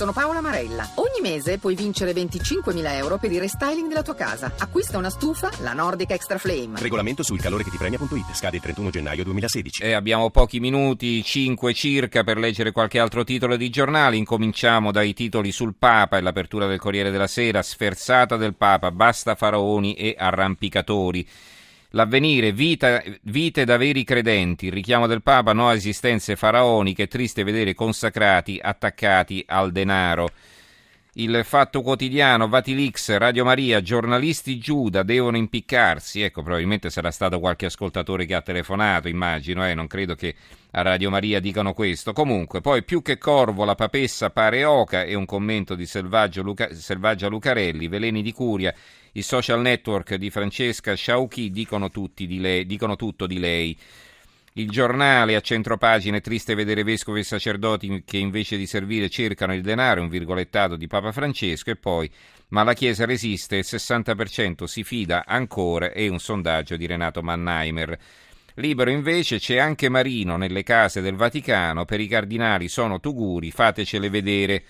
sono Paola Marella. Ogni mese puoi vincere 25.000 euro per il restyling della tua casa. Acquista una stufa, la Nordic Extra Flame. Regolamento sul calore che ti premia.it. Scade il 31 gennaio 2016. E abbiamo pochi minuti, 5 circa, per leggere qualche altro titolo di giornali. Incominciamo dai titoli sul Papa e l'apertura del Corriere della Sera. Sferzata del Papa, basta faraoni e arrampicatori. L'avvenire, vita, vite da veri credenti, il richiamo del Papa, no a esistenze faraoniche, triste vedere consacrati attaccati al denaro. Il Fatto Quotidiano, Vatilix, Radio Maria, giornalisti Giuda devono impiccarsi. Ecco, probabilmente sarà stato qualche ascoltatore che ha telefonato, immagino, eh, non credo che a Radio Maria dicano questo. Comunque, poi più che corvo, la papessa pare oca e un commento di Luca, Selvaggia Lucarelli, veleni di curia, i social network di Francesca Sciauchi dicono, dicono tutto di lei. Il giornale a centropagina è triste vedere vescovi e sacerdoti che invece di servire cercano il denaro, un virgolettato di Papa Francesco e poi ma la Chiesa resiste, il 60% si fida ancora e un sondaggio di Renato Mannheimer. Libero invece c'è anche Marino nelle case del Vaticano, per i cardinali sono tuguri, fatecele vedere.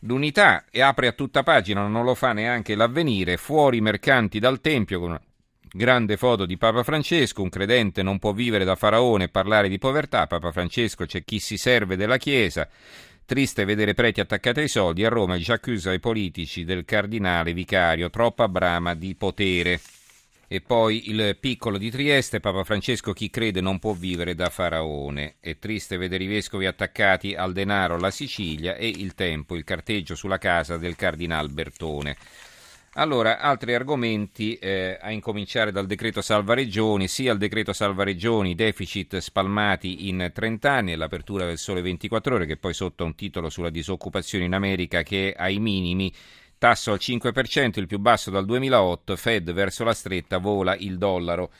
L'unità e apre a tutta pagina, non lo fa neanche l'avvenire, fuori mercanti dal Tempio con grande foto di Papa Francesco, un credente non può vivere da faraone e parlare di povertà, Papa Francesco c'è chi si serve della Chiesa, triste vedere preti attaccati ai soldi, a Roma ci accusa i politici del cardinale vicario, troppa brama di potere. E poi il piccolo di Trieste, Papa Francesco chi crede non può vivere da faraone. È triste vedere i vescovi attaccati al denaro alla Sicilia e il tempo, il carteggio sulla casa del cardinal Bertone. Allora, altri argomenti, eh, a incominciare dal decreto salva regioni, sia il decreto salva regioni, deficit spalmati in 30 anni l'apertura del sole 24 ore, che poi sotto un titolo sulla disoccupazione in America che è ai minimi, Tasso al 5%, il più basso dal 2008, Fed verso la stretta, vola il dollaro.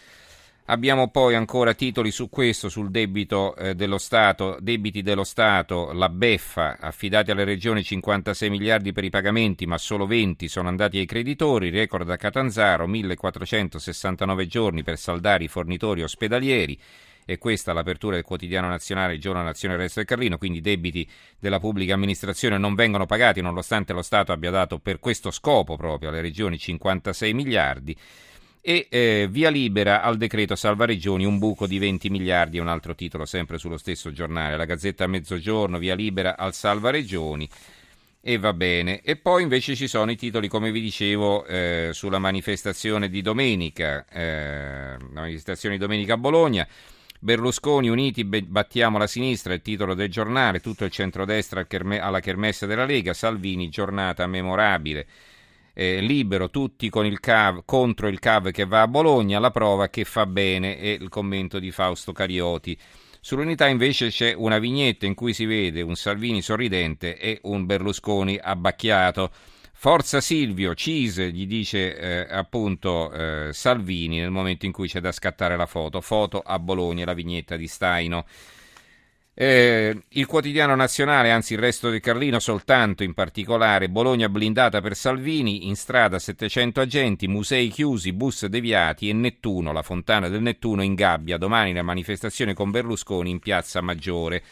Abbiamo poi ancora titoli su questo, sul debito eh, dello Stato, debiti dello Stato, la beffa, affidati alle regioni 56 miliardi per i pagamenti, ma solo 20 sono andati ai creditori, record da Catanzaro, 1469 giorni per saldare i fornitori ospedalieri, e questa l'apertura del quotidiano nazionale giorno Nazione Resto del Carlino, quindi i debiti della pubblica amministrazione non vengono pagati nonostante lo Stato abbia dato per questo scopo proprio alle regioni 56 miliardi e eh, via libera al decreto salva regioni un buco di 20 miliardi un altro titolo sempre sullo stesso giornale. La Gazzetta a Mezzogiorno via libera al salva regioni. E va bene. E poi invece ci sono i titoli come vi dicevo eh, sulla manifestazione di domenica eh, la manifestazione di domenica a Bologna. Berlusconi uniti battiamo la sinistra, il titolo del giornale, tutto il centrodestra alla kermesse della Lega, Salvini giornata memorabile. Eh, libero tutti con il CAV, contro il CAV che va a Bologna, la prova che fa bene e il commento di Fausto Carioti. Sull'unità invece c'è una vignetta in cui si vede un Salvini sorridente e un Berlusconi abbacchiato. Forza Silvio, Cise, gli dice eh, appunto eh, Salvini nel momento in cui c'è da scattare la foto. Foto a Bologna, la vignetta di Staino. Eh, il quotidiano nazionale, anzi il resto del Carlino, soltanto in particolare Bologna blindata per Salvini, in strada 700 agenti, musei chiusi, bus deviati e Nettuno, la fontana del Nettuno in gabbia. Domani la manifestazione con Berlusconi in piazza Maggiore.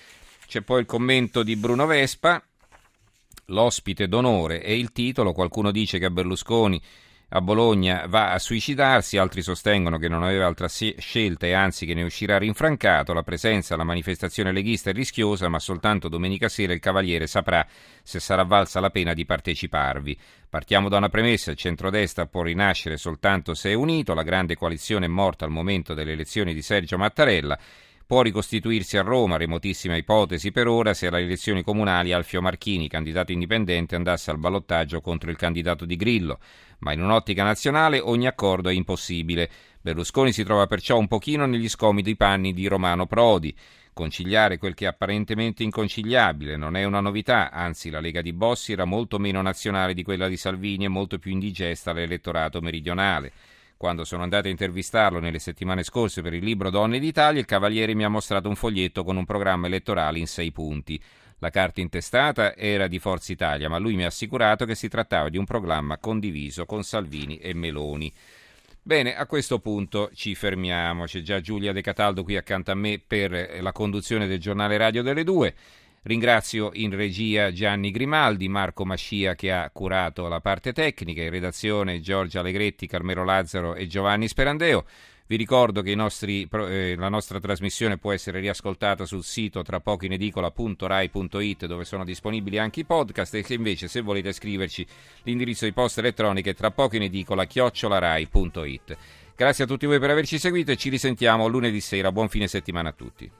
C'è poi il commento di Bruno Vespa l'ospite d'onore e il titolo. Qualcuno dice che a Berlusconi a Bologna va a suicidarsi, altri sostengono che non aveva altra scelta e anzi che ne uscirà rinfrancato. La presenza alla manifestazione leghista è rischiosa, ma soltanto domenica sera il Cavaliere saprà se sarà valsa la pena di parteciparvi. Partiamo da una premessa: il centrodestra può rinascere soltanto se è unito. La grande coalizione è morta al momento delle elezioni di Sergio Mattarella può ricostituirsi a Roma, remotissima ipotesi per ora, se alle elezioni comunali Alfio Marchini, candidato indipendente, andasse al ballottaggio contro il candidato di Grillo. Ma in un'ottica nazionale ogni accordo è impossibile. Berlusconi si trova perciò un pochino negli scomodi panni di Romano Prodi. Conciliare quel che è apparentemente inconciliabile non è una novità, anzi la Lega di Bossi era molto meno nazionale di quella di Salvini e molto più indigesta all'elettorato meridionale. Quando sono andato a intervistarlo nelle settimane scorse per il libro Donne d'Italia, il Cavaliere mi ha mostrato un foglietto con un programma elettorale in sei punti. La carta intestata era di Forza Italia, ma lui mi ha assicurato che si trattava di un programma condiviso con Salvini e Meloni. Bene, a questo punto ci fermiamo. C'è già Giulia De Cataldo qui accanto a me per la conduzione del giornale radio delle due. Ringrazio in regia Gianni Grimaldi, Marco Mascia che ha curato la parte tecnica, in redazione Giorgia Allegretti, Carmelo Lazzaro e Giovanni Sperandeo. Vi ricordo che nostri, eh, la nostra trasmissione può essere riascoltata sul sito tra poco in edicola.rai.it dove sono disponibili anche i podcast e che invece se volete scriverci l'indirizzo di posta elettronica è tra poco in edicola chiocciolarai.it. Grazie a tutti voi per averci seguito e ci risentiamo lunedì sera. Buon fine settimana a tutti.